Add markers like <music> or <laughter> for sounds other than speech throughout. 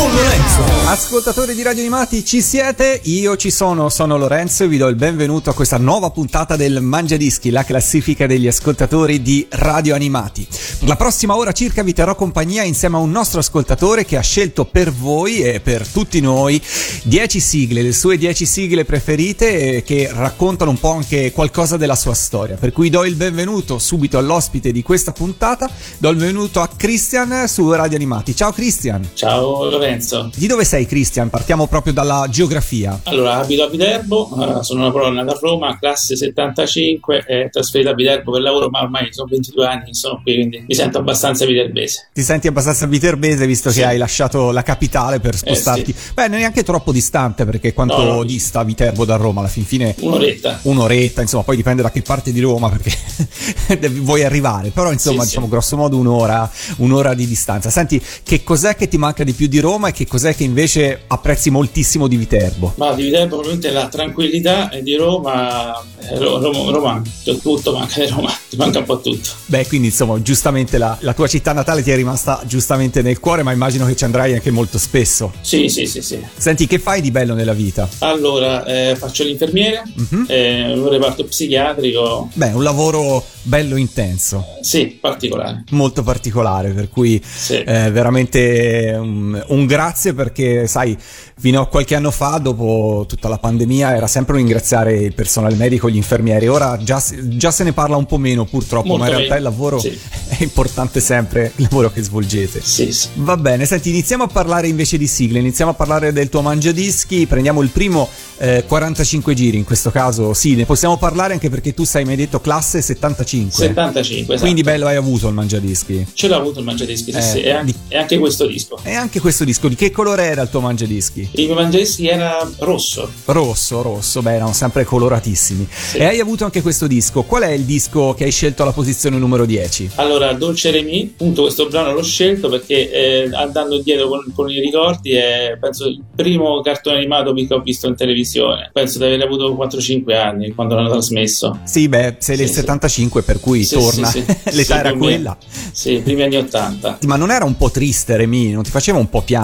con Lorenzo. Ascoltatori di Radio Animati, ci siete? Io ci sono, sono Lorenzo e vi do il benvenuto a questa nuova puntata del Mangia Dischi, la classifica degli ascoltatori di Radio Animati. Per la prossima ora circa vi terrò compagnia insieme a un nostro ascoltatore che ha scelto per voi e per tutti noi 10 sigle, le sue 10 sigle preferite che raccontano un po' anche qualcosa della sua storia. Per cui do il benvenuto subito all'ospite di questa puntata, do il benvenuto a Christian su Radio Animati. Ciao Christian. Ciao Lorenzo. Lorenzo. Di dove sei Cristian? Partiamo proprio dalla geografia. Allora, abito a Viterbo, eh, sono una pronna da Roma, classe 75, è trasferito a Viterbo per lavoro, ma ormai sono 22 anni che sono qui, quindi mi sento abbastanza viterbese. Ti senti abbastanza viterbese visto sì. che hai lasciato la capitale per spostarti? Eh, sì. Beh, neanche troppo distante perché quanto no, no. dista Viterbo da Roma alla fin fine? Un'oretta. Un'oretta, insomma, poi dipende da che parte di Roma perché <laughs> vuoi arrivare, però insomma, sì, diciamo grosso modo un'ora, un'ora di distanza. Senti, che cos'è che ti manca di più di Roma? Roma e che cos'è che invece apprezzi moltissimo di Viterbo? Ma di Viterbo probabilmente la tranquillità e di Roma, eh, Roma, Roma tutto manca di Roma, ti <laughs> manca un po' tutto. Beh, quindi insomma, giustamente la, la, tua città natale ti è rimasta giustamente nel cuore, ma immagino che ci andrai anche molto spesso. Sì, sì, sì, sì. Senti, che fai di bello nella vita? Allora, eh, faccio l'infermiere, uh-huh. eh, un reparto psichiatrico. Beh, un lavoro bello intenso. Sì, particolare. Molto particolare, per cui sì. eh, veramente un, un, grazie perché, sai, fino a qualche anno fa, dopo tutta la pandemia, era sempre un ringraziare il personale medico, gli infermieri. Ora già, già se ne parla un po' meno purtroppo, Molto ma in realtà meno. il lavoro sì. <laughs> è importante sempre, il lavoro che svolgete. Sì, sì. Va bene, senti, iniziamo a parlare invece di sigle, iniziamo a parlare del tuo mangiadischi, prendiamo il primo eh, 45 giri, in questo caso sì, ne possiamo parlare anche perché tu sei, mi hai detto, classe 75. 75, esatto. Quindi bello, hai avuto il mangiadischi? Ce l'ho avuto il mangiadischi, sì, eh, sì. E, anche, e anche questo disco. E anche questo disco, di che colore era il tuo mangiadischi? Il mio mangiadischi era rosso. Rosso, rosso, beh, erano sempre coloratissimi. Sì. E hai avuto anche questo disco. Qual è il disco che hai scelto alla posizione numero 10? Allora, Dolce Remi, appunto questo brano l'ho scelto perché eh, andando indietro con, con, i ricordi è penso il primo cartone animato che ho visto in televisione. Penso di aver avuto 4-5 anni quando l'hanno trasmesso. Sì, beh, sei del sì, 75 per cui sì, torna. <laughs> Sì, L'età era quella. Sì, primi anni 80. Ma non era un po' triste Remi? Non ti faceva un po' piangere?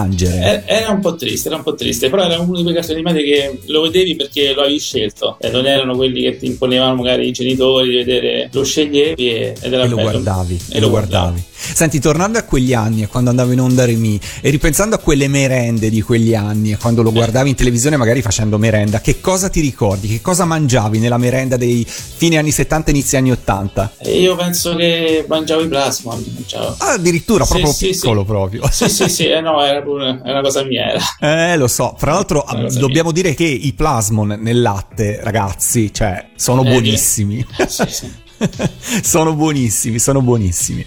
Era un po' triste, era un po' triste, però era uno di quei cartoni animati che lo vedevi perché lo avevi scelto. E non erano quelli che ti imponevano magari i genitori di vedere, lo sceglievi e, ed era e bello. lo guardavi. E, e lo guardavi. guardavi. Senti, tornando a quegli anni, a quando andavo in onda Remi, e ripensando a quelle merende di quegli anni, a quando lo guardavi in televisione magari facendo merenda, che cosa ti ricordi? Che cosa mangiavi nella merenda dei fine anni 70 inizi anni 80? Io penso che mangiavo i plasma. Mangiavo. Ah, addirittura sì, proprio sì, piccolo sì. proprio. Sì, sì, sì, eh, no, era una, una, cosa mia. Era. Eh, lo so. Fra l'altro dobbiamo mia. dire che i plasmon nel latte, ragazzi, cioè, sono eh, buonissimi. Sì, sì. <laughs> sono buonissimi, sono buonissimi.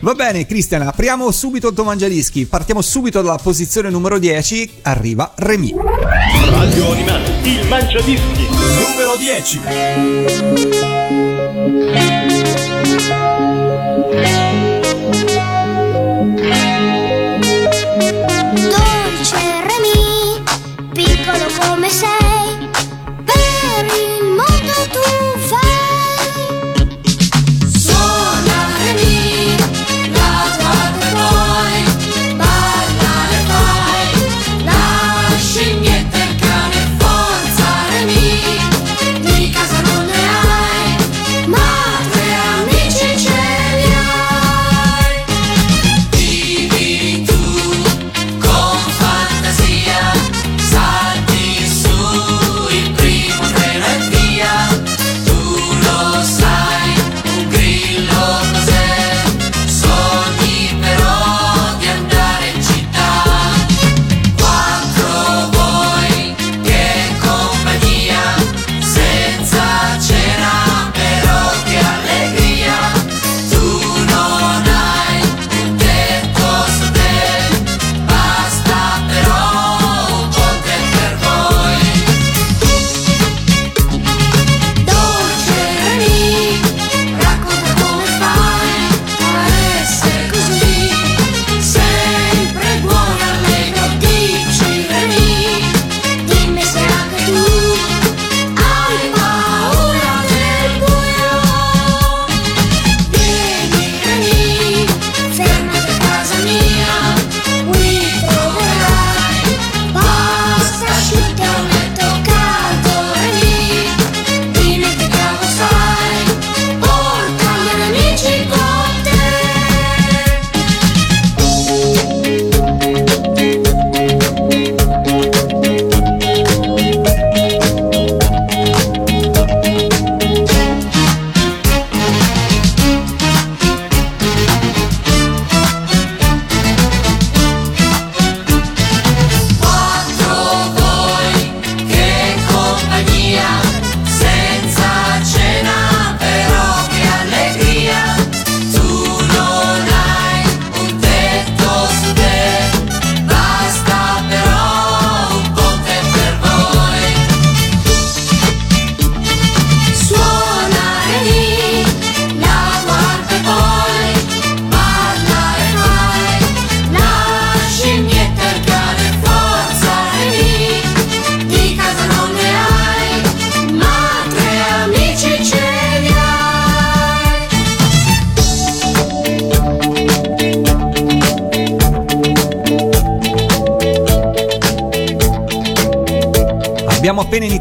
Va bene, Cristian, apriamo subito il tuo mangiadischi. Partiamo subito dalla posizione numero 10. Arriva Remy. Radio Animati, il mangiadischi numero 10.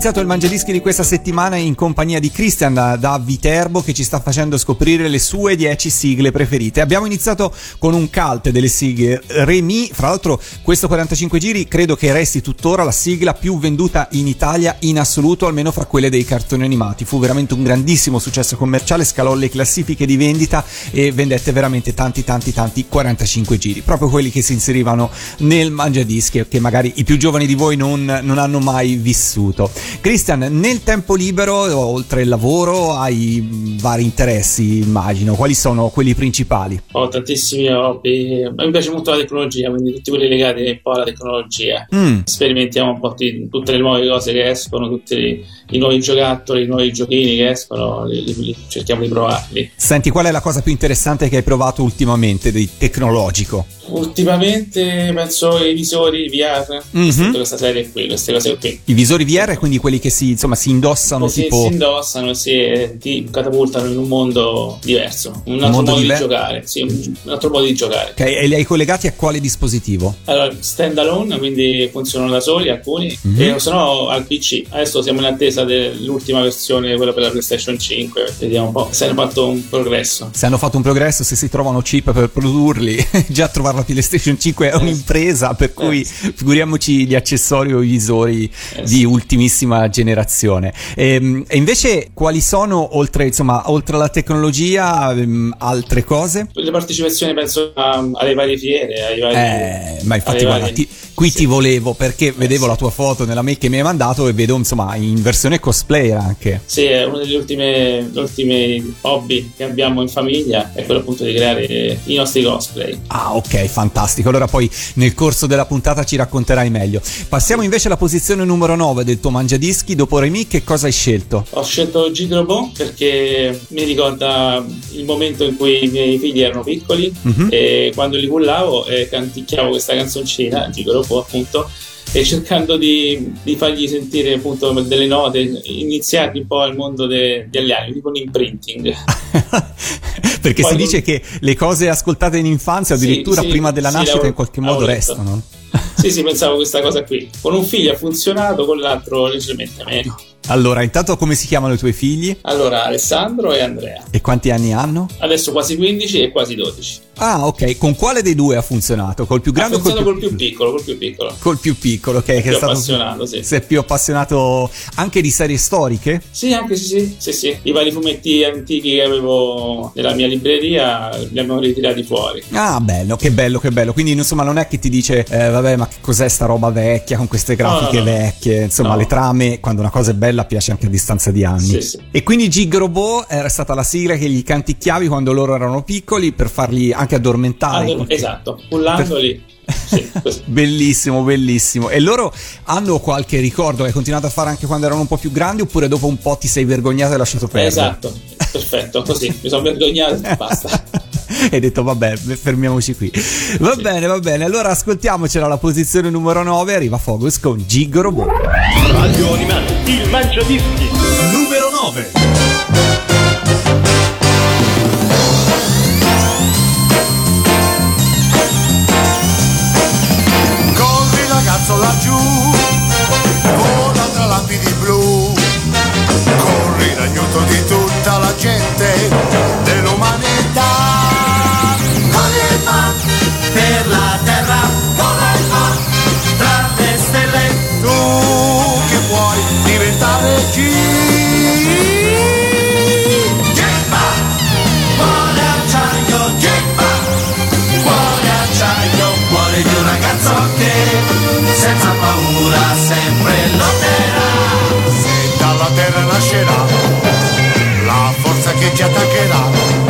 Iniziato il Mangiadischi di questa settimana in compagnia di Christian da, da, Viterbo che ci sta facendo scoprire le sue 10 sigle preferite. Abbiamo iniziato con un cult delle sigle Remi, fra l'altro questo 45 giri credo che resti tuttora la sigla più venduta in Italia in assoluto, almeno fra quelle dei cartoni animati. Fu veramente un grandissimo successo commerciale, scalò le classifiche di vendita e vendette veramente tanti tanti tanti 45 giri, proprio quelli che si inserivano nel Mangiadischi che magari i più giovani di voi non, non hanno mai vissuto. Christian, nel tempo libero, oltre il lavoro, hai vari interessi, immagino. Quali sono quelli principali? Ho tantissimi hobby. Mi piace molto la tecnologia, quindi tutti quelli legati un po' alla tecnologia. Mm. Sperimentiamo un po' di, tutte le nuove cose che escono, tutti i, i nuovi giocattoli, i nuovi giochini che escono, li, li, cerchiamo di provarli. Senti, qual è la cosa più interessante che hai provato ultimamente di tecnologico? Ultimamente penso ai visori VR, mm-hmm. questa serie qui, queste cose qui. I visori VR, quindi quelli che si, insomma, si indossano sì, tipo... Si indossano e si, ti catapultano in un mondo diverso, un altro un modo diver- di giocare, sì, un altro modo di giocare. Ok, e li hai collegati a quale dispositivo? Allora, stand alone, quindi funzionano da soli alcuni, mm-hmm. e se no al PC. Adesso siamo in attesa dell'ultima versione, quella per la PlayStation 5, vediamo un po' se hanno fatto un progresso. Se hanno fatto un progresso, se si trovano chip per produrli, <laughs> già trovarlo la PlayStation 5 è un'impresa, per cui figuriamoci gli accessori o i visori di ultimissima generazione. E, ehm, e, invece, quali sono, oltre, insomma, oltre alla tecnologia, um, altre cose? Le partecipazioni, penso, alle varie fiere. Ai vari, eh, ma infatti, guarda, varie... ti, qui sì. ti volevo perché eh, vedevo la tua foto nella mail che mi hai mandato e vedo, insomma, in versione cosplayer anche. Sì, è uno degli ultimi, ultimi hobby che abbiamo in famiglia, è quello appunto di creare i nostri cosplay. Ah, ok, fantastico. Allora poi nel corso della puntata ci racconterai meglio. Passiamo invece alla posizione numero 9 del tuo mangiadischi. Dopo Remy, che cosa hai scelto? Ho scelto Gigrobon perché mi ricorda il momento in cui i miei figli erano piccoli mm-hmm. e quando li cullavo e canticchiavo questa canzoncina, Gigrobon appunto e cercando di, di, fargli sentire appunto delle note, iniziati un po' al mondo de, degli anni, tipo un imprinting. <laughs> Perché Poi si dice che le cose ascoltate in infanzia, addirittura sì, sì, prima della sì, nascita, in qualche modo restano. Sì, sì, pensavo questa cosa qui. Con un figlio ha funzionato, con l'altro leggermente meno. Allora, intanto come si chiamano i tuoi figli? Allora, Alessandro e Andrea. E quanti anni hanno? Adesso quasi 15 e quasi 12. Ah, ok. Con quale dei due ha funzionato? Col più grande o col più... col più piccolo? Col più piccolo. Col più piccolo, ok. Che più è stato appassionato, sì. Sei più appassionato anche di serie storiche? Sì, anche sì, sì, sì, sì. I vari fumetti antichi che avevo nella mia libreria li abbiamo ritirati fuori. Ah, bello, che bello, che bello. Quindi, insomma, non è che ti dice, eh, vabbè, ma che cos'è sta roba vecchia con queste grafiche no, no, no. vecchie? Insomma, le trame, quando una cosa è bella, piace anche a distanza di anni. Sì, sì. E quindi Gig Robot era stata la sigla che gli canticchiavi quando loro erano piccoli per farli anche addormentare. Ador- esatto, pullandoli. Sì, <laughs> bellissimo, bellissimo. E loro hanno qualche ricordo che hai continuato a fare anche quando erano un po' più grandi oppure dopo un po' ti sei vergognato e lasciato perdere? Esatto, perfetto, così, mi sono vergognato e basta. e <laughs> hai detto vabbè, fermiamoci qui. Va sì. bene, va bene. Allora ascoltiamocela la posizione numero 9, arriva Focus con Gig Robot. Radio Animati, il mangiadischi, numero 9. Tutta forza che ci attaccherà,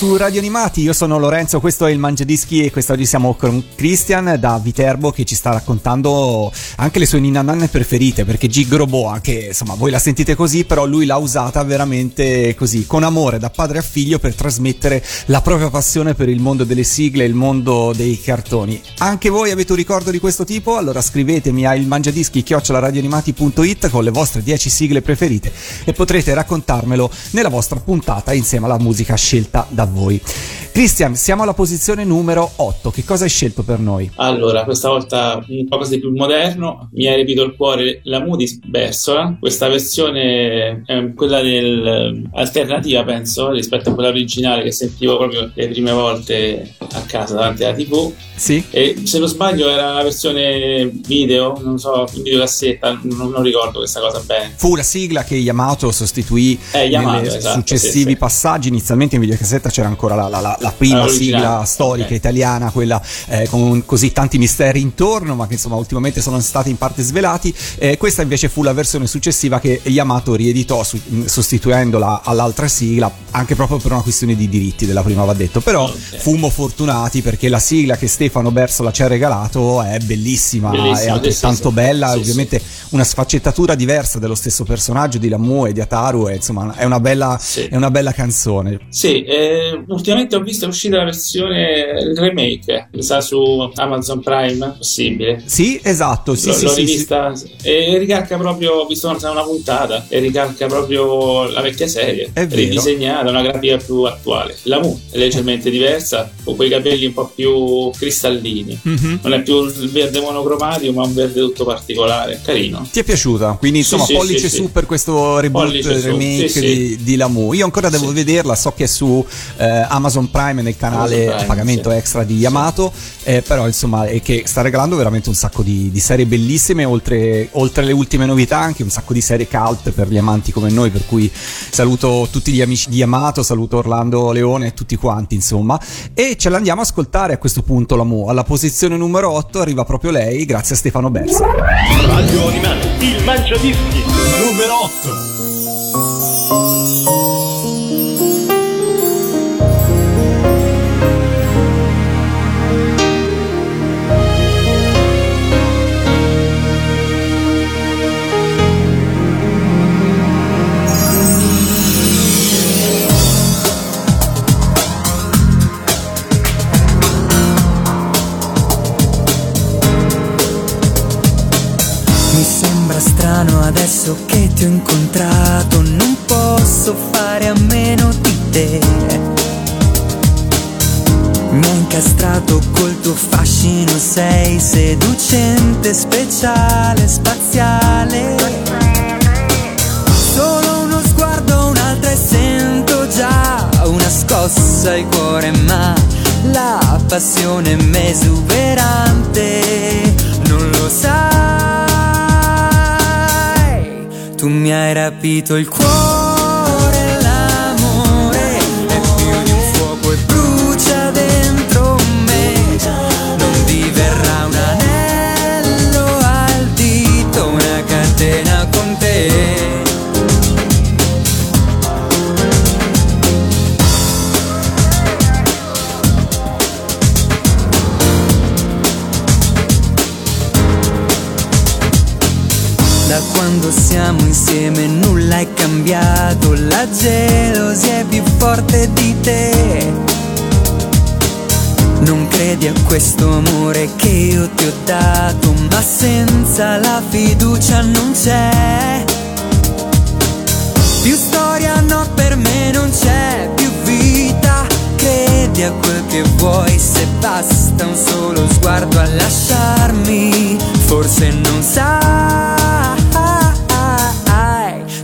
su Radio Animati, io sono Lorenzo, questo è il Mangiadischi e quest'oggi siamo con Christian da Viterbo che ci sta raccontando anche le sue ninananne preferite perché Gig Boa, che insomma voi la sentite così, però lui l'ha usata veramente così, con amore da padre a figlio per trasmettere la propria passione per il mondo delle sigle, il mondo dei cartoni. Anche voi avete un ricordo di questo tipo? Allora scrivetemi a ilmangiadischi-radioanimati.it con le vostre 10 sigle preferite e potrete raccontarmelo nella vostra puntata insieme alla musica scelta da voi. Christian, siamo alla posizione numero 8. Che cosa hai scelto per noi? Allora, questa volta qualcosa di più moderno. Mi ha riempito il cuore la Moody's Bersola. Questa versione è quella del, alternativa, penso, rispetto a quella originale che sentivo proprio le prime volte a casa davanti alla TV. Sì. E se non sbaglio era la versione video, non so, in videocassetta, non, non ricordo questa cosa bene. Fu la sigla che Yamato sostituì Eh, Yamato, nei esatto, successivi sì, sì. passaggi. Inizialmente in videocassetta c'era ancora la, la- la- la prima sigla storica ok. italiana, quella eh, con così tanti misteri intorno, ma che insomma ultimamente sono stati in parte svelati. Eh, questa invece fu la versione successiva che Yamato rieditò su- sostituendola all'altra sigla, anche proprio per una questione di diritti della prima va detto. Però Ok. fummo fortunati perché la sigla che Stefano Bersola ci ha regalato è bellissima, Bellissima, è sì, altrettanto sì, sì. bella, Sì, ovviamente una sfaccettatura diversa dello stesso personaggio di Lamu e di Ataru, e, insomma è una bella, Sì. è una bella canzone. Sì, eh, ultimamente ho visto uscire la versione remake, mi sa su Amazon Prime, possibile. Sì, esatto, sì, L'ho, sì, l'ho sì, sì. rivista e ricalca proprio, ho visto una, una puntata e ricalca proprio la vecchia serie, È vero. ridisegnata, una grafica più attuale. La Mu è leggermente diversa, con quei capelli un po' più cristallini. Mhm. Non è più il verde monocromatico, ma un verde tutto particolare, carino. Ti è piaciuta? Quindi insomma sì, pollice sì, su sì. per questo reboot Pollice su, remake sì. Di, di Lamu. Io ancora devo vederla, so che è su eh, Amazon Prime nel canale Prime, a pagamento extra di Yamato, eh, però insomma è che sta regalando veramente un sacco di, di serie bellissime, oltre, oltre le ultime novità anche un sacco di serie cult per gli amanti come noi, per cui saluto tutti gli amici di Yamato, saluto Orlando Leone e tutti quanti insomma. E ce l'andiamo a ascoltare a questo punto Lamu. Alla posizione numero 8 arriva proprio lei, grazie a Stefano Bersa. Radio Animati, il Mangiadischi, numero 8. Rapito il cuore,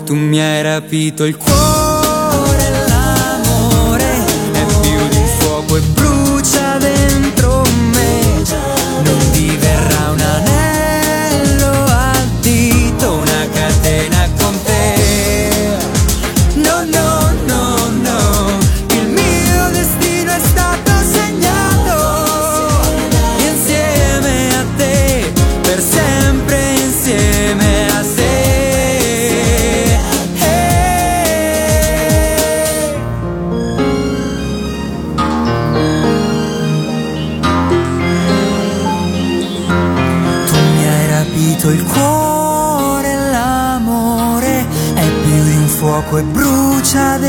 tu mi hai rapito il cuore, l'amore è più di fuoco e brucia brucia dentro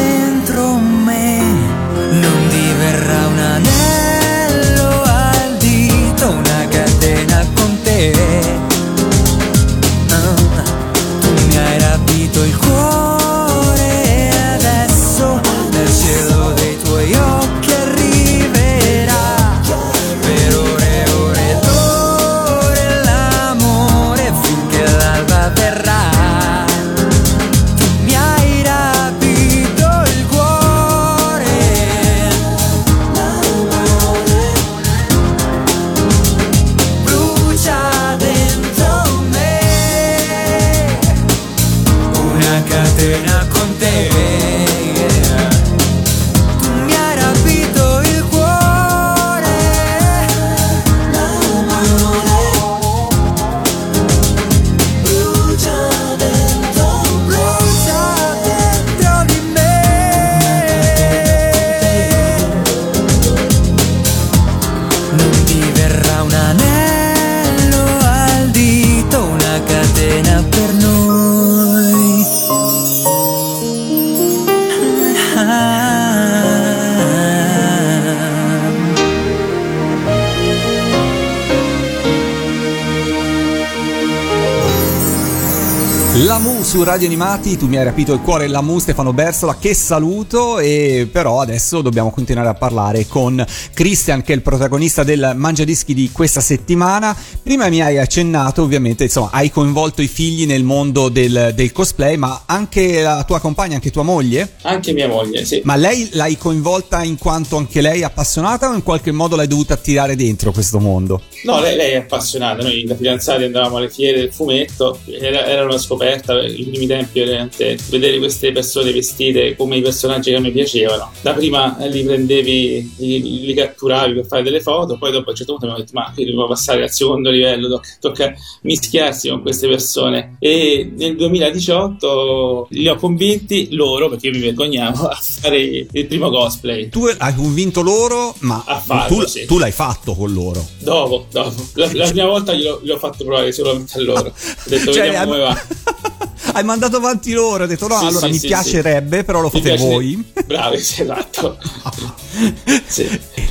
su Radio Animati, tu mi hai rapito il cuore, la Mu Stefano Bersola, che saluto e però adesso dobbiamo continuare a parlare con Christian che è il protagonista del Mangiadischi di questa settimana. Prima mi hai accennato ovviamente, insomma, hai coinvolto i figli nel mondo del, del cosplay, ma anche la tua compagna, anche tua moglie? Anche mia moglie, sì. Ma lei l'hai coinvolta in quanto anche lei è appassionata o in qualche modo l'hai dovuta tirare dentro questo mondo? No, lei, lei è appassionata. Noi da fidanzati andavamo alle fiere del fumetto, era, era una scoperta. I primi tempi, veramente, vedere queste persone vestite come i personaggi che a me piacevano. Da prima eh, li prendevi, li, li catturavi per fare delle foto, poi dopo a un certo punto abbiamo detto: Ma qui dobbiamo passare al secondo livello, tocca, tocca mischiarsi con queste persone. E nel 2018 li ho convinti loro, perché io mi vergognavo, a fare il primo cosplay. Tu hai convinto loro, ma A farlo, tu, sì. tu l'hai fatto con loro. Dopo, dopo. La, la prima volta gliel'ho fatto provare solamente a loro. Ho detto, <laughs> Cioè, vediamo come va. <laughs> hai mandato avanti loro, hai detto no, Sì, allora sì, mi sì, piacerebbe, però lo Mi fate piace- voi. Bravi, esatto. <laughs>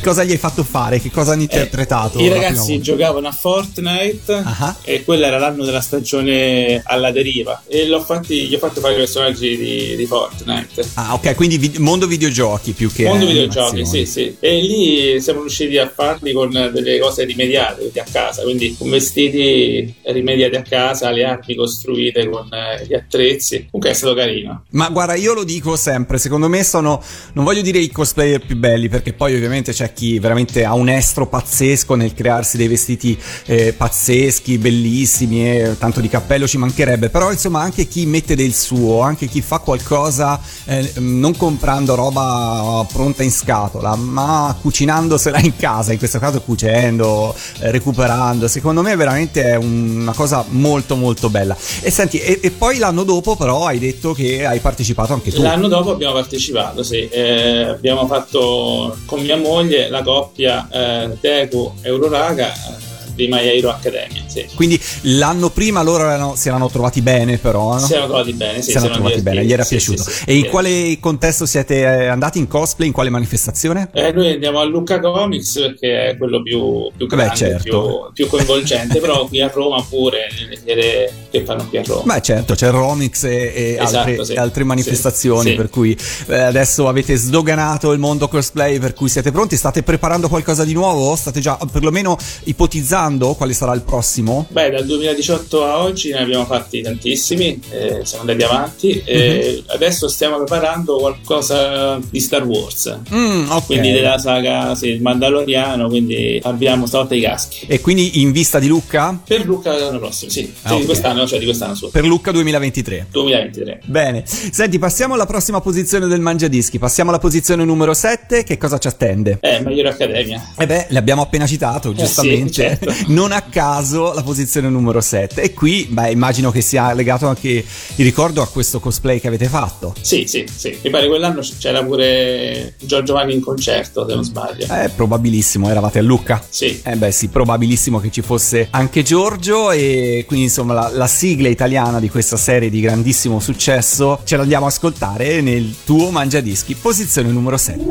Cosa gli hai fatto fare? Che cosa hanno interpretato? Eh, I ragazzi giocavano a Fortnite Ah. e quello era l'anno della stagione alla deriva e l'ho fatti, gli ho fatto fare i personaggi di, di Fortnite. Ah, ok, quindi vi- mondo videogiochi più che Mondo videogiochi, sì, sì. E lì siamo riusciti a farli con delle cose rimediate a casa, quindi con vestiti rimediati a casa, le armi costruite con eh, gli attrezzi. Comunque è stato carino. Ma guarda, io lo dico sempre, secondo me sono, non voglio dire i cosplayer più belli, perché poi ovviamente c'è chi veramente ha un estro pazzesco nel crearsi dei vestiti eh, pazzeschi, bellissimi, e tanto di cappello ci mancherebbe, però insomma anche chi mette del suo, anche chi fa qualcosa eh, non comprando roba pronta in scatola, ma cucinandosela in casa, in questo caso cucendo, eh, recuperando, secondo me veramente è una cosa molto molto bella. E senti, e, e poi l'anno dopo però hai detto che hai partecipato anche tu. L'anno dopo abbiamo partecipato, sì. Eh, abbiamo fatto con mia moglie la coppia eh, Deku Euroraga eh, di My Hero Academia. Sì. Quindi l'anno prima loro erano- si erano trovati bene però, no? Si erano trovati bene, sì, si erano trovati bene, gli era divertiti, piaciuto. sì, sì, e in sì. quale contesto siete eh, andati in cosplay, in quale manifestazione? Eh, noi andiamo a Lucca Comics perché è quello più, più Beh, grande, certo. più, più coinvolgente, però qui a Roma pure, nelle fiere che fanno qui a Roma. Beh certo, c'è Romix e, e Esatto, altre, sì. altre manifestazioni, Sì, sì. per cui eh, adesso avete sdoganato il mondo cosplay, per cui siete pronti? State preparando qualcosa di nuovo? State già perlomeno ipotizzando quale sarà il prossimo? Beh, dal 2018 a oggi ne abbiamo fatti tantissimi, eh, siamo andati avanti e Mhm. adesso stiamo preparando qualcosa di Star Wars. Mm, ok. Quindi della saga sì, il Mandaloriano, quindi abbiamo stavolta i caschi. E quindi in vista di Lucca? Per Luca l'anno prossimo, sì, Ah, Sì, ok. di quest'anno, cioè di quest'anno su, Per Lucca 2023. 2023. Bene, senti, passiamo alla prossima posizione del Mangiadischi. Passiamo alla posizione numero 7. Che cosa ci attende? Eh, Migliore Accademia. Eh beh, l'abbiamo appena citato, giustamente. sì, certo. Non a caso la posizione numero 7. E qui, beh, immagino che sia legato anche il ricordo a questo cosplay che avete fatto. Sì, sì, sì. Mi pare quell'anno c'era pure Giorgio Vanni in concerto, se non sbaglio. Eh, probabilissimo, eravate a Lucca? Sì. Eh beh sì, probabilissimo che ci fosse anche Giorgio e quindi insomma la, la sigla italiana di questa serie di grandissimo successo ce l'andiamo a ascoltare nel tuo Mangiadischi, posizione numero 7.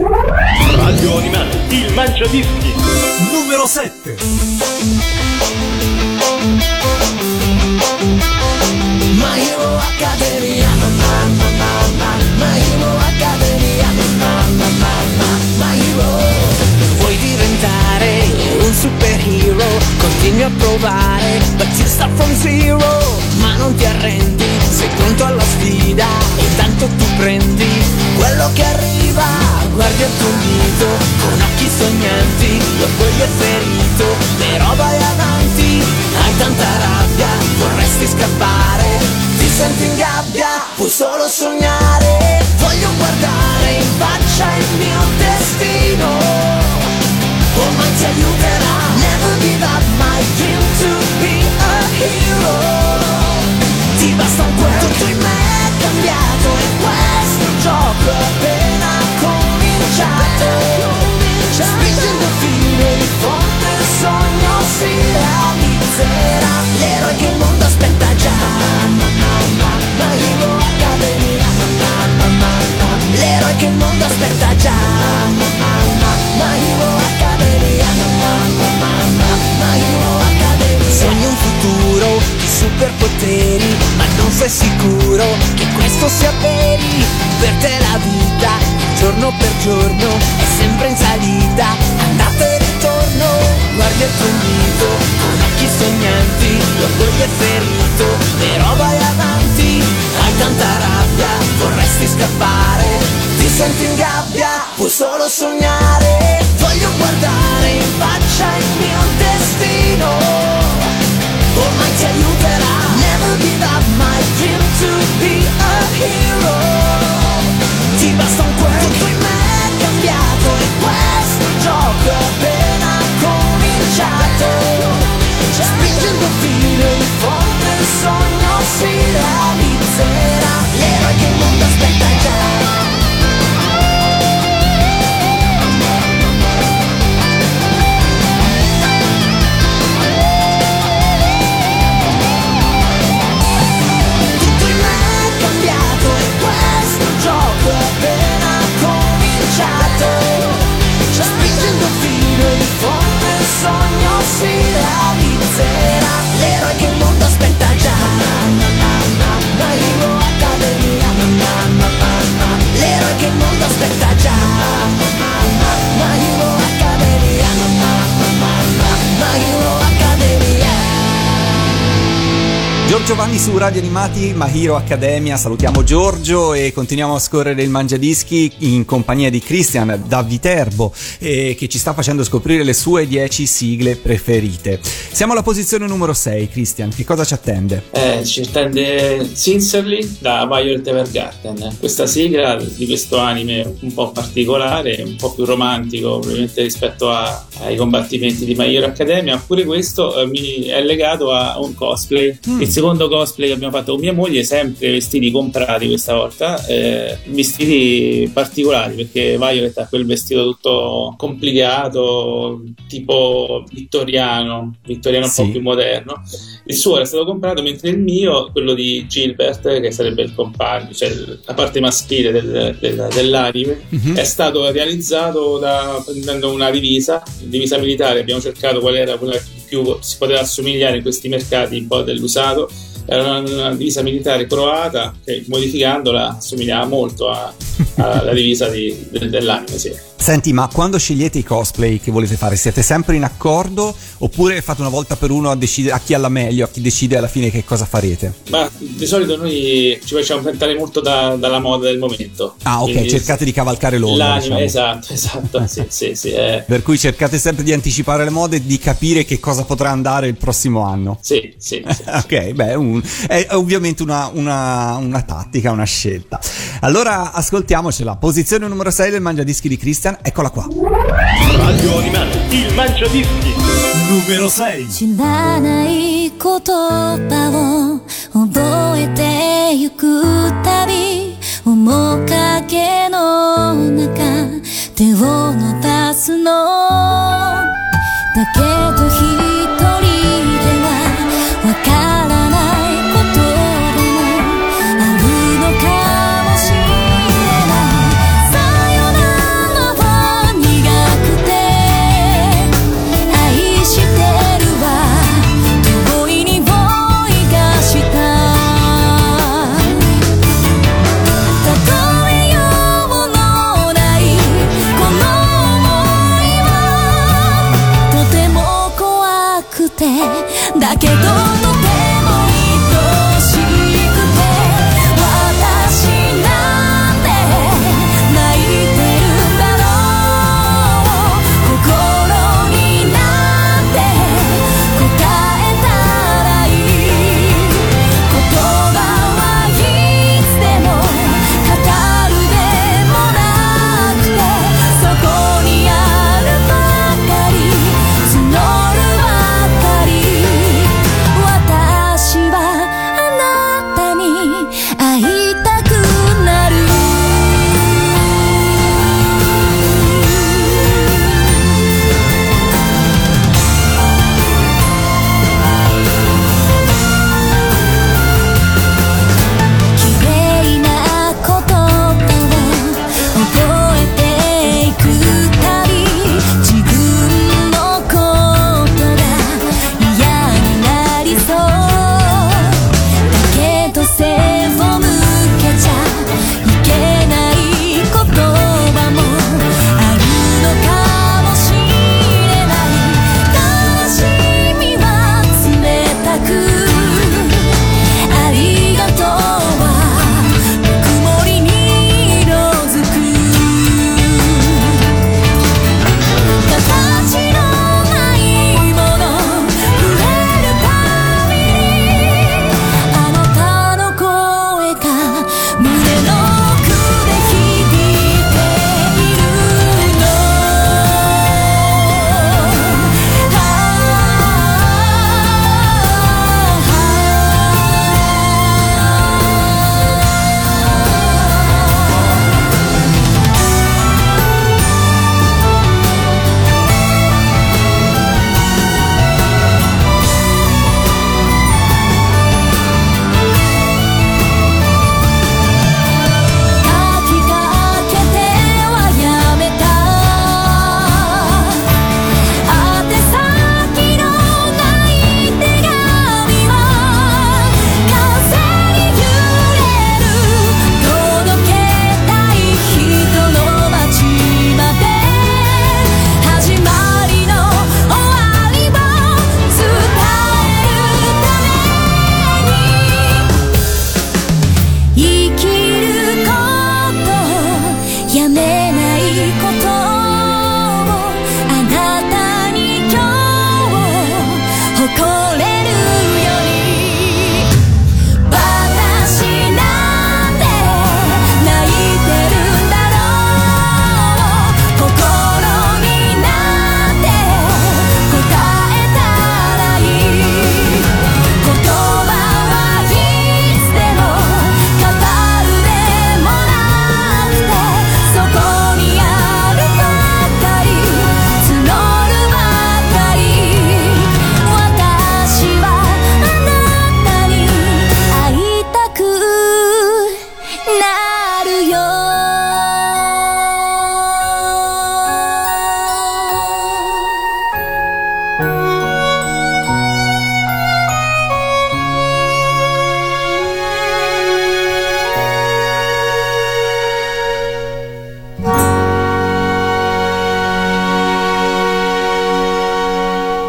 Radio Animati, il Mangiadischi. Numero 7. My Hero Academia Continui a provare. But you start from zero Ma non ti arrendi. Sei pronto alla sfida E tanto tu prendi. Quello che arriva Guardi al tuo dito Con occhi sognanti L'orgoglio è ferito. Però vai avanti Hai tanta rabbia Vorresti scappare. Ti senti in gabbia Puoi solo sognare. Voglio guardare in faccia il mio destino. Ormai ti aiuterà a Ti basta un in me è cambiato E questo gioco appena cominciato. Spingendo fino in fondo il sogno si realizzerà. L'eroe che il mondo aspetta già. My Hero Academia L'eroe che il mondo aspetta già superpoteri Ma non sei sicuro che questo sia veri. Per te la vita, giorno per giorno È sempre in salita, andata e ritorno Guardi il tuo dito, con occhi sognanti L'orgoglio è ferito, però vai avanti Hai tanta rabbia, vorresti scappare. Ti senti in gabbia, puoi solo sognare Giorgio Vanni su Radio Animati, Mahiro Accademia, salutiamo Giorgio e continuiamo a scorrere il Mangiadischi in compagnia di Christian da Viterbo eh, che ci sta facendo scoprire le sue 10 sigle preferite. Siamo alla posizione numero 6, Christian, che cosa ci attende? Eh, ci attende Sincerely da Violet Evergarden. Questa sigla di questo anime un po' particolare, un po' più romantico probabilmente rispetto a- ai combattimenti di My Hero Academia, pure questo eh, mi è legato a un cosplay. Il secondo cosplay che abbiamo fatto con mia moglie, sempre vestiti comprati questa volta, eh, vestiti particolari perché Violet ha quel vestito tutto complicato, tipo vittoriano, vittoriano un Sì. po' più moderno. Il suo era stato comprato, mentre il mio, quello di Gilbert, che sarebbe il compagno, cioè la parte maschile del- del- dell'anime, Mhm. è stato realizzato da, prendendo una divisa, divisa militare. Abbiamo cercato qual era quella più si poteva assomigliare in questi mercati un po' dell'usato. Era una, una divisa militare croata che modificandola assomigliava molto a- alla divisa di- del- dell'anime. Sì. Senti, ma quando scegliete i cosplay che volete fare, siete sempre in accordo oppure fate una volta per uno a, decidere, a chi alla meglio, a chi decide alla fine che cosa farete? Ma di solito noi ci facciamo tentare molto da- dalla moda del momento. Ah, ok, Quindi cercate di cavalcare l'onda. L'anime, diciamo. esatto, esatto. sì, <laughs> sì, sì, eh. Per cui cercate sempre di anticipare le mode e di capire che cosa potrà andare il prossimo anno. Sì, sì, sì. <laughs> ok, beh, un- un, è ovviamente una, una, una tattica, una scelta. Allora ascoltiamocela. Posizione numero 6 del Mangia Dischi di Christian, eccola qua. Radio Animale, il mangiadischi numero 6. 知らない言葉を覚えてゆくたび面影の中手を伸ばすのだけど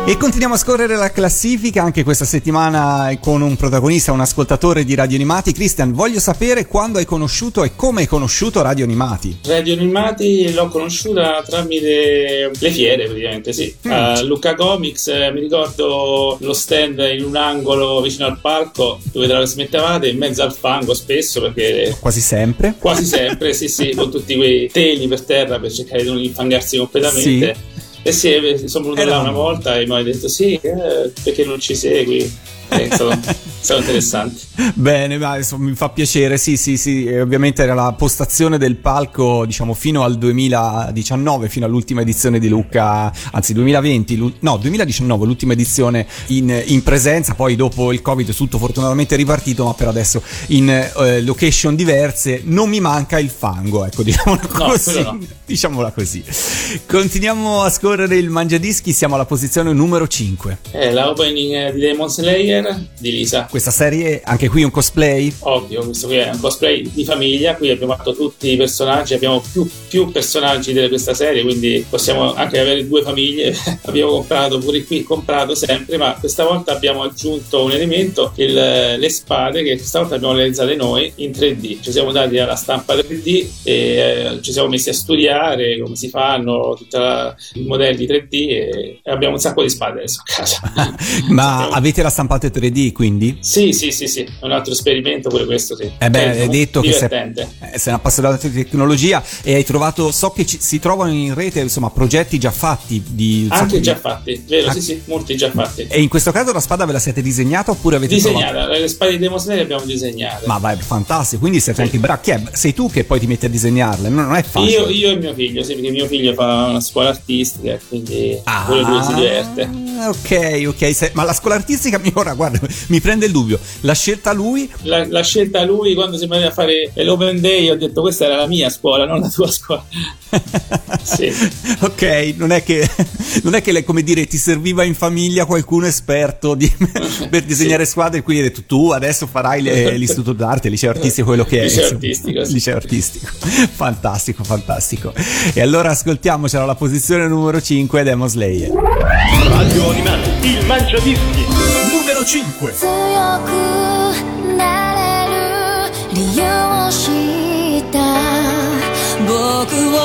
E continuiamo a scorrere la classifica anche questa settimana con un protagonista, un ascoltatore di Radio Animati. Christian, voglio sapere quando hai conosciuto e come hai conosciuto Radio Animati. Radio Animati l'ho conosciuta tramite le fiere, praticamente, sì. Mm. Uh, Luca Comics, eh, mi ricordo lo stand in un angolo vicino al palco dove trasmettevate in mezzo al fango spesso perché... Quasi sempre. Quasi sempre, sì, sì, con tutti quei teli per terra per cercare di non infangarsi completamente. Sì eh sì, eh, sono venuto là un- una volta e mi hai detto sì, eh, perché non ci segui? È stato, stato interessante. Bene, ma insomma, mi fa piacere, sì, sì, sì, e ovviamente era la postazione del palco, diciamo, fino al 2019, fino all'ultima edizione di Lucca, anzi 2020, l'u- no, 2019, l'ultima edizione in, in presenza, poi dopo il Covid è tutto fortunatamente ripartito, ma per adesso in eh, location diverse, non mi manca il fango, ecco, <laughs> diciamola No, così. quello no. Diciamola così. Continuiamo a scorrere il mangiadischi, siamo alla posizione numero 5. È la opening eh, di Demon Slayer di Lisa. Questa serie, anche qui un cosplay? Ovvio, questo qui è un cosplay di famiglia, qui abbiamo fatto tutti i personaggi, abbiamo più, più personaggi di questa serie, quindi possiamo anche avere due famiglie. <laughs> abbiamo comprato pure qui, comprato sempre, ma questa volta abbiamo aggiunto un elemento, il- le spade che questa volta abbiamo realizzate noi in 3D. Ci siamo dati alla stampa 3D e eh, ci siamo messi a studiare come si fanno tutti i modelli 3D e e abbiamo un sacco di spade adesso a casa. <laughs> Ma Abbiamo- avete la stampata 3D quindi? Sì, sì, sì, sì, è un altro esperimento pure questo, sì. Eh beh, È hai detto che sei, divertente. eh, sei un appassionato di tecnologia e hai trovato, so che ci- si trovano in rete insomma progetti già fatti di... Anche di- già fatti, vero? Ah. Sì, sì, molti già fatti. E in questo caso la spada ve la siete disegnata oppure avete? Disegnata, le spade di Demon Slayer le abbiamo disegnate. Ma vai, fantastico, quindi siete anche bravi. Chi è? Sei tu che poi ti metti a disegnarle, non non è facile. Io, io e mio figlio, sì, perché mio figlio fa una scuola artistica, quindi Ah, pure lui si diverte. Ok, ok, se- ma la scuola artistica mi ora guarda, mi prende il dubbio. L'ha scelta lui? La, l'ha scelta lui quando si veniva a fare l'open day, ho detto questa era la mia scuola, non la tua scuola. <laughs> Sì. ok, non è che non è che le- come dire ti serviva in famiglia qualcuno esperto di- <laughs> per disegnare squadre, quindi hai detto tu adesso farai le- <laughs> l'istituto d'arte, il liceo artistico, quello che è. Liceo artistico, sì. Liceo artistico. Fantastico, fantastico. E allora ascoltiamocela alla posizione numero 5 Demon Slayer. Radio Animati, il mangiadischi. Numero 5. 強くなれる理由を知った僕を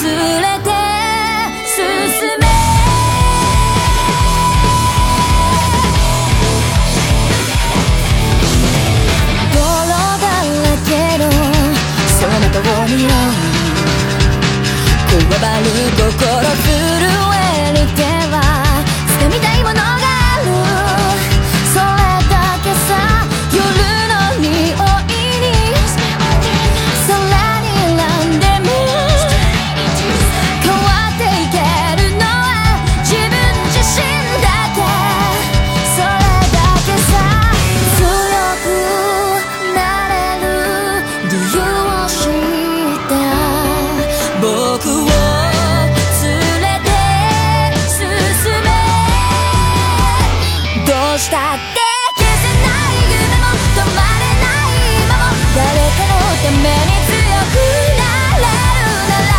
連れて進め泥だらけのその顔にはこわばる心したって消せない夢も止まれない今も誰かのために強くなれるなら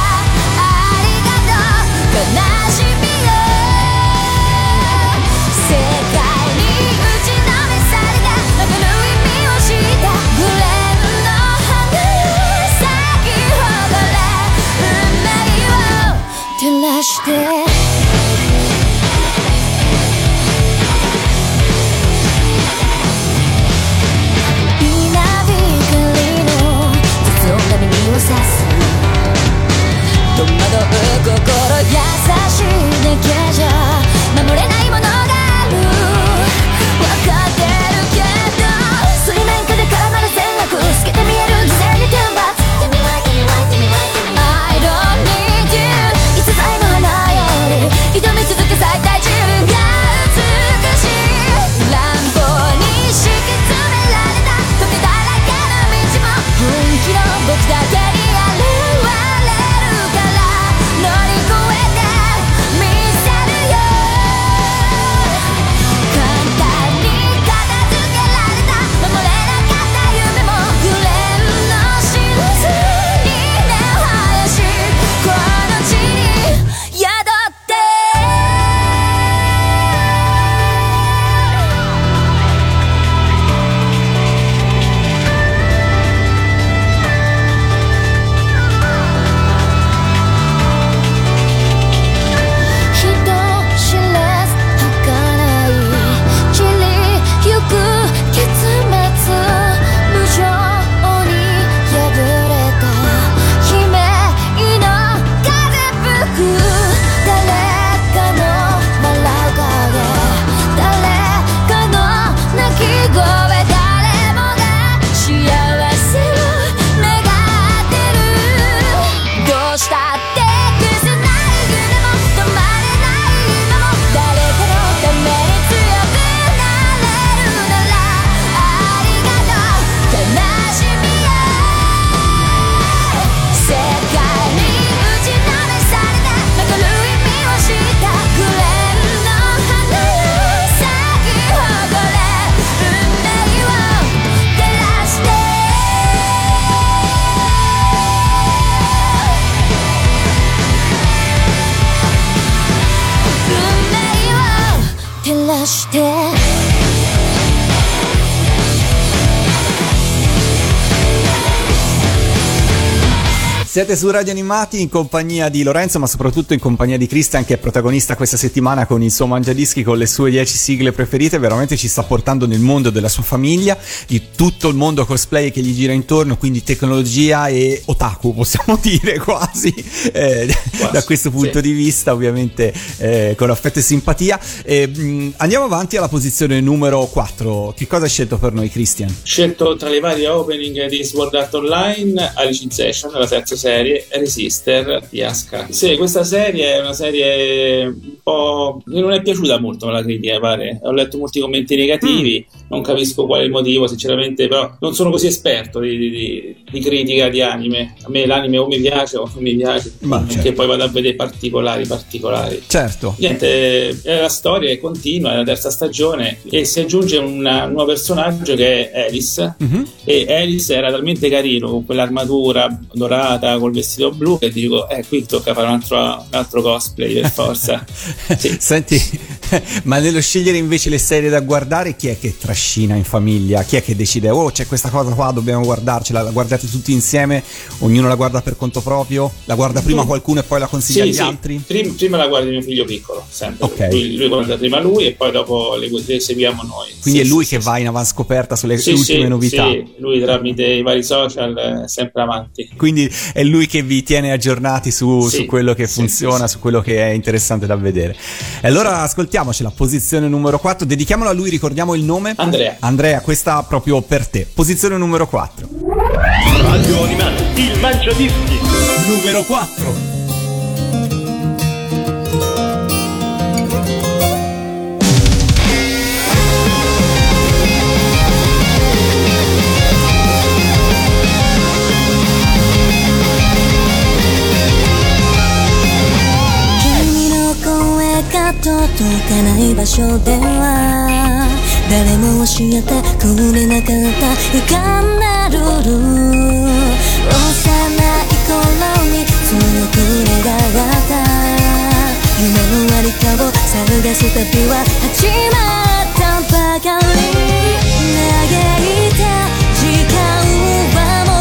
ありがとう悲戸惑う心優しいだけじゃ Siete su Radio Animati in compagnia di Lorenzo, ma soprattutto in compagnia di Christian, che è protagonista questa settimana con il suo mangiadischi con le sue 10 sigle preferite. Veramente ci sta portando nel mondo della sua famiglia, di tutto il mondo cosplay che gli gira intorno, quindi tecnologia e otaku, possiamo <laughs> dire quasi, eh, da questo punto sì. di vista, ovviamente eh, con affetto e simpatia. E, mh, andiamo avanti alla posizione numero 4. Che cosa hai scelto per noi, Christian? Scelto tra le varie opening di Sword Art Online, Alice in Session, la terza serie, e Resister di Asuka. Sì, questa serie è una serie un po'... che non è piaciuta molto alla critica, pare. Ho letto molti commenti negativi, non capisco quale il motivo, sinceramente, però non sono così esperto di, di- di- di critica di anime. A me l'anime o mi piace o non mi piace, Ma perché certo. poi vado a vedere particolari, particolari. Certo. Niente, è la storia che continua, è la terza stagione e si aggiunge una- un nuovo personaggio che è Alice Mhm. e Alice era talmente carino con quell'armatura dorata, col vestito blu che dico, eh qui tocca fare un altro, un altro cosplay per forza. <laughs> Sì. Senti, <laughs> ma nello scegliere invece le serie da guardare, chi è che trascina in famiglia? Chi è che decide, oh c'è questa cosa qua, dobbiamo guardarcela? La guardate tutti insieme? Ognuno la guarda per conto proprio? La guarda prima qualcuno e poi la consiglia Sì, agli sì. altri? Prima, prima la guarda mio figlio piccolo, sempre. Ok. Lui, lui guarda prima lui e poi dopo le, le seguiamo noi. Quindi Sì, è lui che va in avanscoperta sulle ultime novità. lui tramite i vari social è sempre avanti. Quindi è lui che vi tiene aggiornati su, Sì, su quello che sì, funziona, sì, su quello che è interessante da vedere. E allora ascoltiamoci la posizione numero 4, dedichiamola a lui, ricordiamo il nome? Andrea. Andrea, questa proprio per te. Posizione numero 4. Radio Animati, il mangiadischi. Numero 4. 届かない場所では誰も教えてくれなかった。浮かんだルール。幼い頃に強く願った夢のありかを探す旅は始まったばかり。嘆いた時間はもう。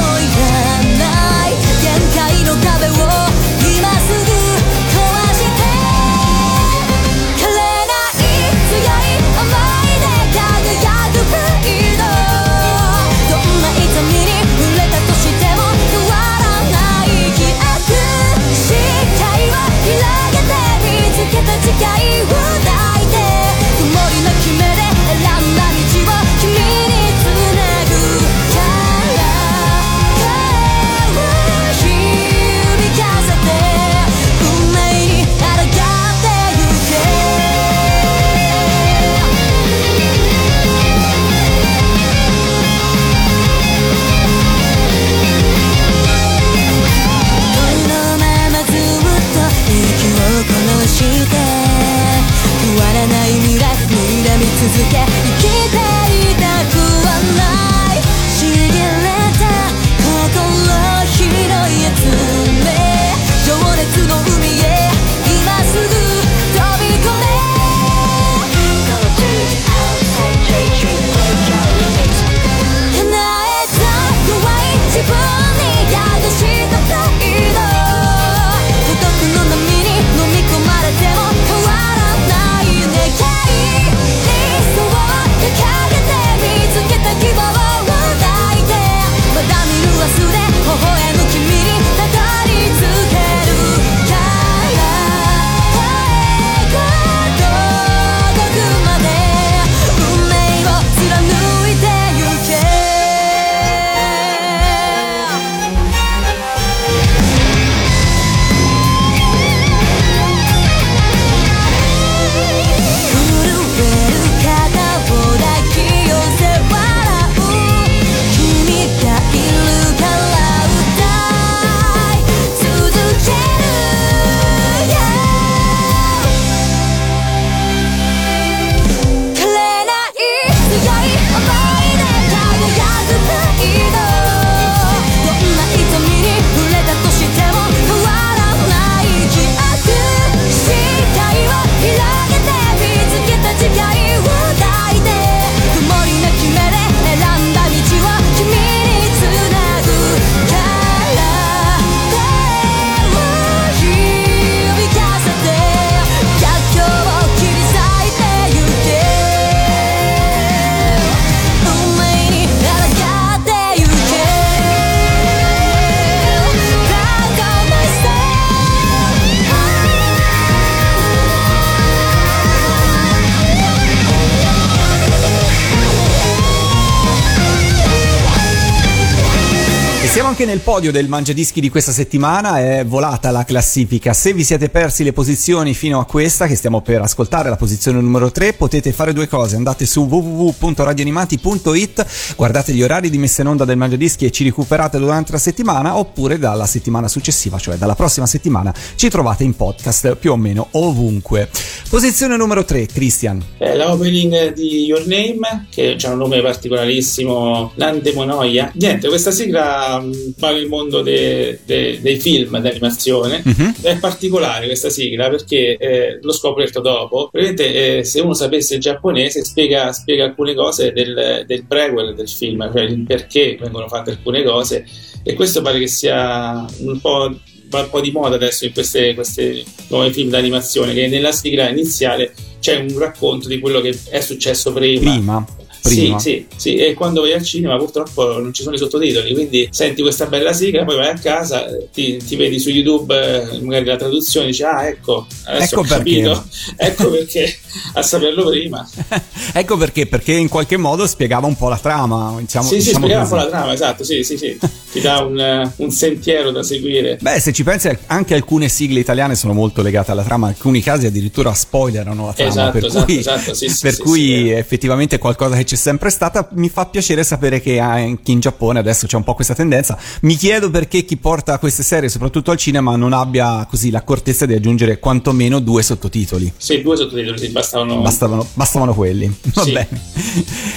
Anche nel podio del Mangiadischi di questa settimana, è volata la classifica. Se vi siete persi le posizioni fino a questa, che stiamo per ascoltare, la posizione numero 3, potete fare due cose. Andate su www.radioanimati.it, guardate gli orari di messa in onda del Mangiadischi e ci recuperate durante la settimana, oppure dalla settimana successiva, cioè dalla prossima settimana, ci trovate in podcast più o meno ovunque. Posizione numero 3, Christian. Eh, la opening di Your Name, che ha un nome particolarissimo, Landemonoia. Niente, questa sigla mh, va nel mondo de- de- dei film d'animazione. Mhm. È particolare questa sigla perché eh, l'ho scoperto dopo. Praticamente, eh, se uno sapesse il giapponese, spiega, spiega alcune cose del, del prequel del film, cioè il perché vengono fatte alcune cose. E questo pare che sia un po', va un po' di moda adesso in queste, queste nuovi film d'animazione, che nella sigla iniziale c'è un racconto di quello che è successo Prima. Prima. Sì, sì, sì, e quando vai al cinema purtroppo non ci sono i sottotitoli, quindi senti questa bella sigla, poi vai a casa, ti, ti vedi su YouTube eh, magari la traduzione, dici ah ecco, adesso Ecco ho perché." capito, <laughs> ecco perché, a saperlo prima. <laughs> ecco perché, perché in qualche modo spiegava un po' la trama. Diciamo, sì, sì, diciamo spiegava un po' così. la trama, esatto, sì, sì, sì, <laughs> ti dà un, eh, un sentiero da seguire. Beh, se ci pensi, anche alcune sigle italiane sono molto legate alla trama, in alcuni casi addirittura spoilerano la trama. Esatto, per esatto, cui, esatto, sì, <laughs> per sì, cui sì, effettivamente è qualcosa che c'è sempre stata. Mi fa piacere sapere che anche in Giappone adesso c'è un po' questa tendenza. Mi chiedo perché chi porta queste serie, soprattutto al cinema, non abbia così l'accortezza di aggiungere quantomeno due sottotitoli. Sì, due sottotitoli, sì, bastavano... Bastavano, bastavano quelli. <laughs> Va Sì. bene.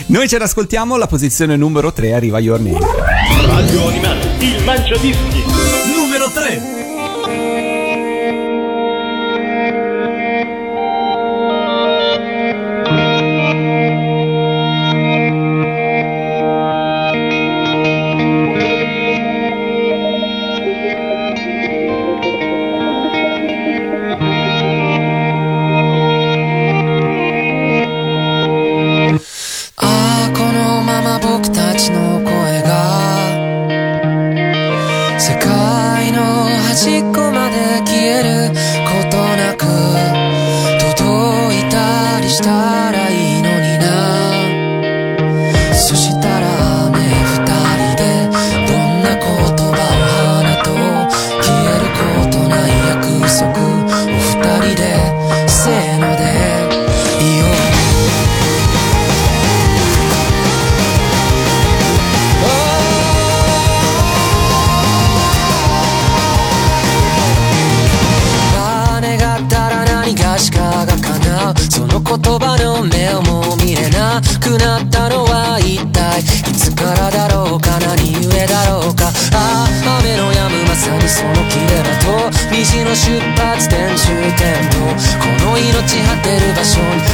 Noi ce l'ascoltiamo, la posizione numero 3 arriva Your Name. Radio Animati, il Mangiadischi. Numero 3. の命果てる場所に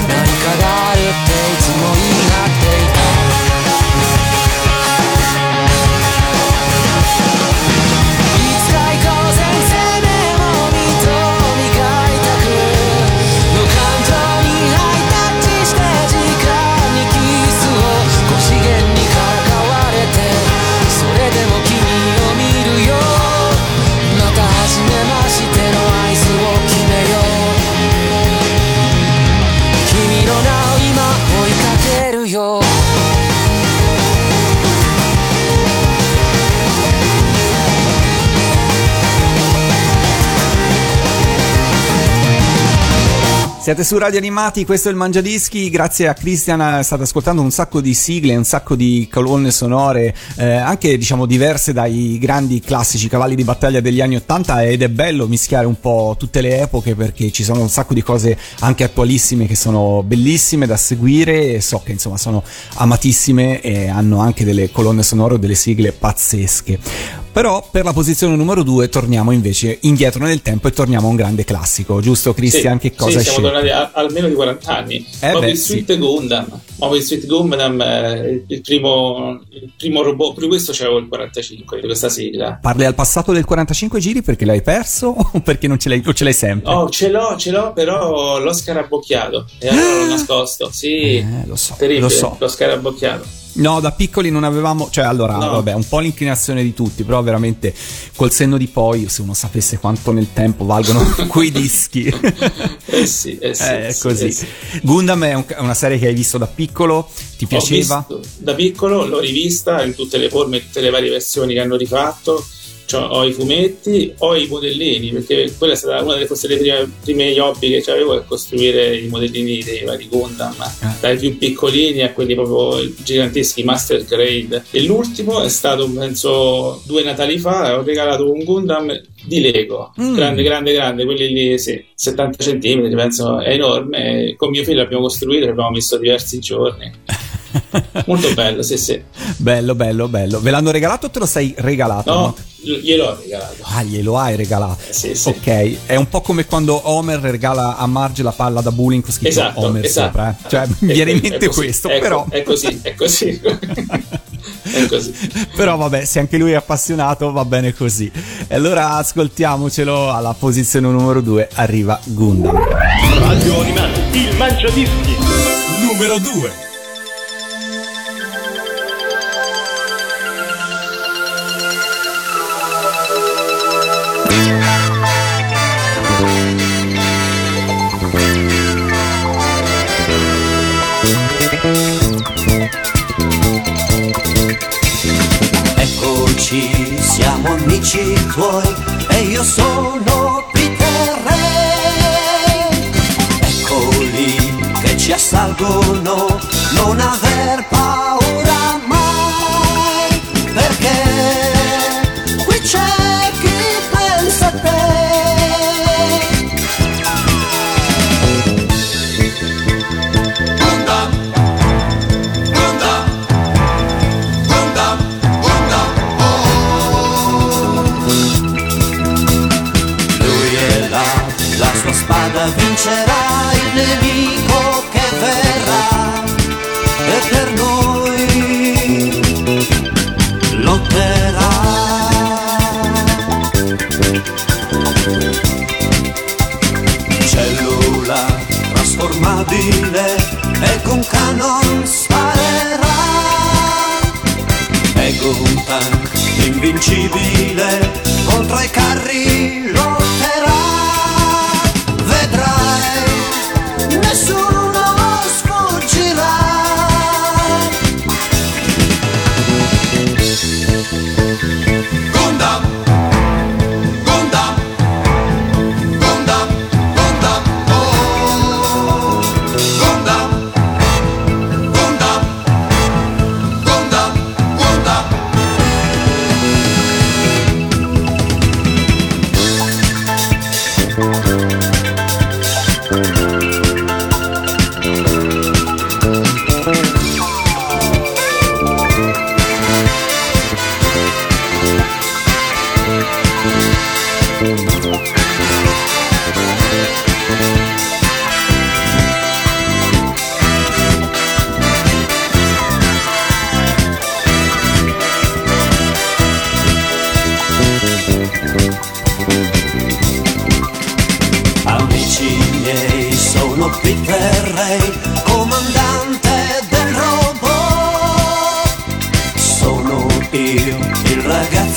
Siete su Radio Animati, questo è il Mangiadischi, grazie a Christian state ascoltando un sacco di sigle, un sacco di colonne sonore, eh, anche diciamo diverse dai grandi classici cavalli di battaglia degli anni 80 ed è bello mischiare un po' tutte le epoche perché ci sono un sacco di cose anche attualissime che sono bellissime da seguire. E so che insomma sono amatissime e hanno anche delle colonne sonore o delle sigle pazzesche. Però per la posizione numero 2 torniamo invece indietro nel tempo e torniamo a un grande classico, giusto Christian? Sì, che cosa sì, siamo scelto? tornati a- almeno di 40 anni. Eh Mobile beh, Suit Gundam. Mobile Suit Gundam è il primo, il primo robot. Prima questo c'avevo il 45 di questa sigla. Parli al passato del 45 giri perché l'hai perso <laughs> o perché non ce l'hai, o ce l'hai sempre? Oh, ce l'ho, ce l'ho, però l'ho scarabocchiato. E allora l'ho <gasps> nascosto. Sì, Eh, lo so, terribile. lo so. L'ho scarabocchiato. No, da piccoli non avevamo, cioè allora, No. vabbè, un po' l'inclinazione di tutti, però veramente col senno di poi, se uno sapesse quanto nel tempo valgono <laughs> quei dischi. Eh sì, eh sì. è sì, così. eh sì. Gundam è un- è una serie che hai visto da piccolo, ti piaceva? Da piccolo l'ho rivista in tutte le forme, tutte le varie versioni che hanno rifatto. Cioè, ho i fumetti, ho i modellini, perché quella è stata una delle forse delle prime, prime hobby che avevo è costruire i modellini dei vari Gundam, Ah. dai più piccolini a quelli proprio giganteschi, Master Grade. E l'ultimo è stato, penso, due Natali fa, ho regalato un Gundam di Lego, Mm. grande, grande, grande, quelli lì, sì, 70 cm, penso, è enorme. Con mio figlio l'abbiamo costruito, ci abbiamo messo diversi giorni. <laughs> Molto bello, sì, sì. bello, bello, bello. Ve l'hanno regalato o te lo sei regalato? No, gliel'ho regalato. Ah, glielo hai regalato. Eh, sì, sì. Ok, è un po' come quando Homer regala a Marge la palla da bowling con scritto Esatto, Homer esatto. sopra. eh. Cioè, <laughs> mi È viene in è mente così, questo, ecco, però... È così, è così. <laughs> è così. Però vabbè, se anche lui è appassionato va bene così. E allora ascoltiamocelo alla posizione numero 2, arriva Gundam. Radio Animati, il Mangiadischi. Numero 2. Eccoci, siamo amici tuoi e io sono Peter Ray. Eccoli che ci assalgono, non aver paura invincibile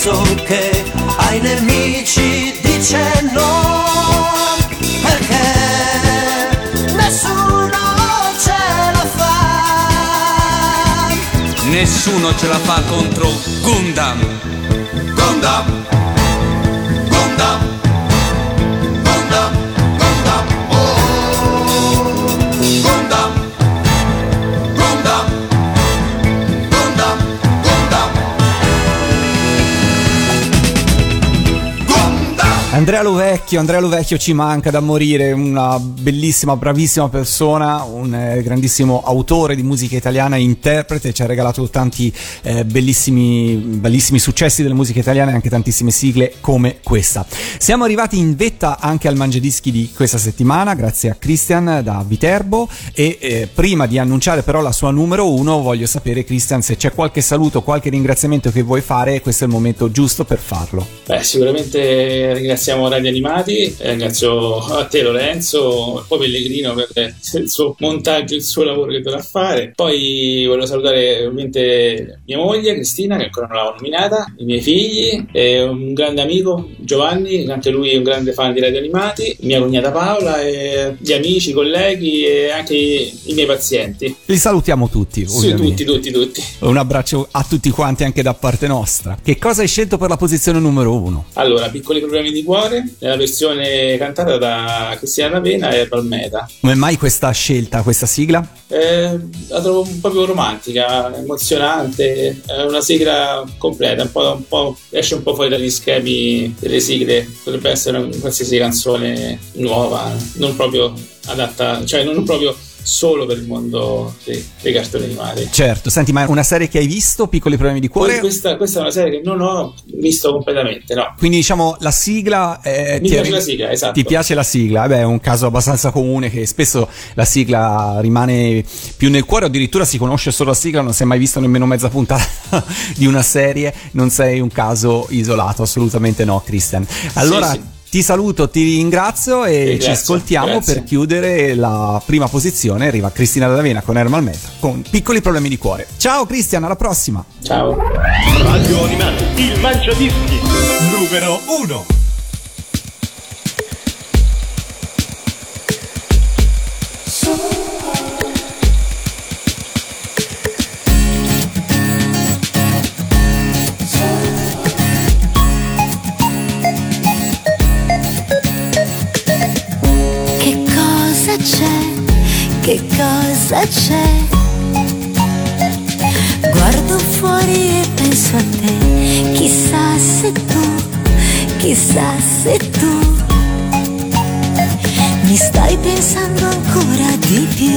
ragazzo che ai nemici dice no. Perché nessuno ce la fa. Nessuno ce la fa contro. Gundam, Gundam, Andrea Lovecchio, Andrea Lovecchio ci manca da morire, una bellissima, bravissima persona, un eh, grandissimo autore di musica italiana interprete, ci ha regalato tanti eh, bellissimi, bellissimi successi della musica italiana e anche tantissime sigle come questa. Siamo arrivati in vetta anche al Mangiadischi di questa settimana, grazie a Christian da Viterbo e eh, prima di annunciare però la sua numero uno voglio sapere Christian se c'è qualche saluto, qualche ringraziamento che vuoi fare, questo è il momento giusto per farlo. Beh, sicuramente ringraziamo ringraziamo Radio Animati, eh, ringrazio a te Lorenzo, e poi Pellegrino per il suo montaggio, il suo lavoro che dovrà fare. Poi voglio salutare ovviamente mia moglie Cristina, che ancora non l'avevo nominata, i miei figli, un grande amico Giovanni, anche lui è un grande fan di Radio Animati, mia cognata Paola, e gli amici, i colleghi e anche i, i miei pazienti. Li salutiamo tutti, Sì, ovviamente. tutti, tutti, tutti. Un abbraccio a tutti quanti anche da parte nostra. Che cosa hai scelto per la posizione numero uno? Allora, Piccoli problemi di cuore, nella versione cantata da Cristina Ravena e Palmeta. Come mai questa scelta, questa sigla? Eh, la trovo proprio romantica, emozionante, è una sigla completa, un po', un po'- esce un po' fuori dagli schemi delle sigle, potrebbe essere una qualsiasi canzone nuova, non proprio adatta, cioè non proprio solo per il mondo dei, dei cartoni animati. Certo, senti, ma è una serie che hai visto, Piccoli problemi di cuore? questa, questa è una serie che non ho visto completamente, no. Quindi diciamo la sigla... eh, Mi ti piace la sigla, esatto. Ti piace la sigla? Eh Beh, è un caso abbastanza comune che spesso la sigla rimane più nel cuore addirittura si conosce solo la sigla, non si è mai visto nemmeno mezza puntata <laughs> di una serie, non sei un caso isolato, assolutamente no, Christian. Allora... sì. Ti saluto, ti ringrazio e Ringrazio, ci ascoltiamo grazie. per chiudere la prima posizione. Arriva Cristina D'Avena con Ermal Meta con piccoli problemi di cuore. Ciao Cristian, alla prossima! Ciao. Radio Animati, il mangiadischi numero 1. Che cosa c'è? Guardo fuori e penso a te. Chissà se tu, chissà se tu mi stai pensando ancora di più.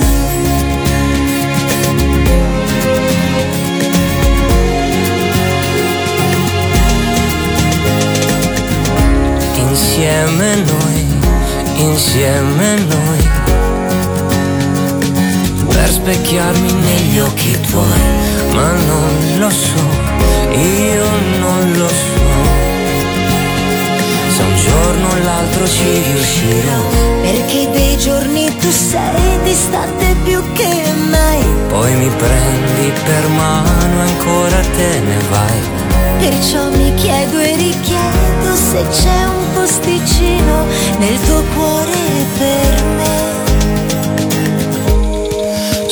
Insieme noi, insieme noi Per specchiarmi negli occhi tuoi Ma non lo so, io non lo so Se un giorno o l'altro ci riuscirò Perché dei giorni tu sei distante più che mai. Poi mi prendi per mano e ancora te ne vai Perciò mi chiedo e richiedo se c'è un posticino nel tuo cuore per me.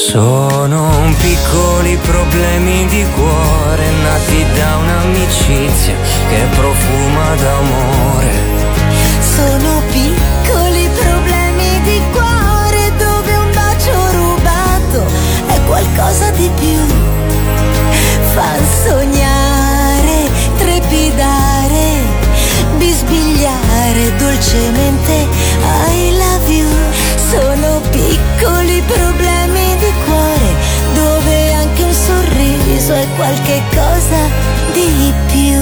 Sono piccoli problemi di cuore nati da un'amicizia che profuma d'amore. Sono piccoli problemi di cuore dove un bacio rubato è qualcosa di più. Fa sognare, trepidare, bisbigliare dolcemente I love you. Sono piccoli problemi sorriso è qualche cosa di più.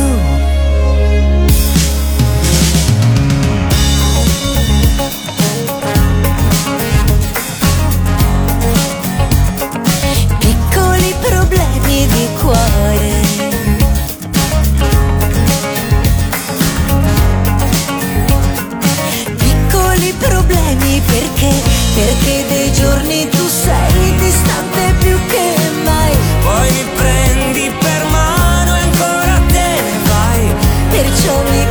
piccoli problemi di cuore. Piccoli problemi perché, perché dei giorni tu Perciò mi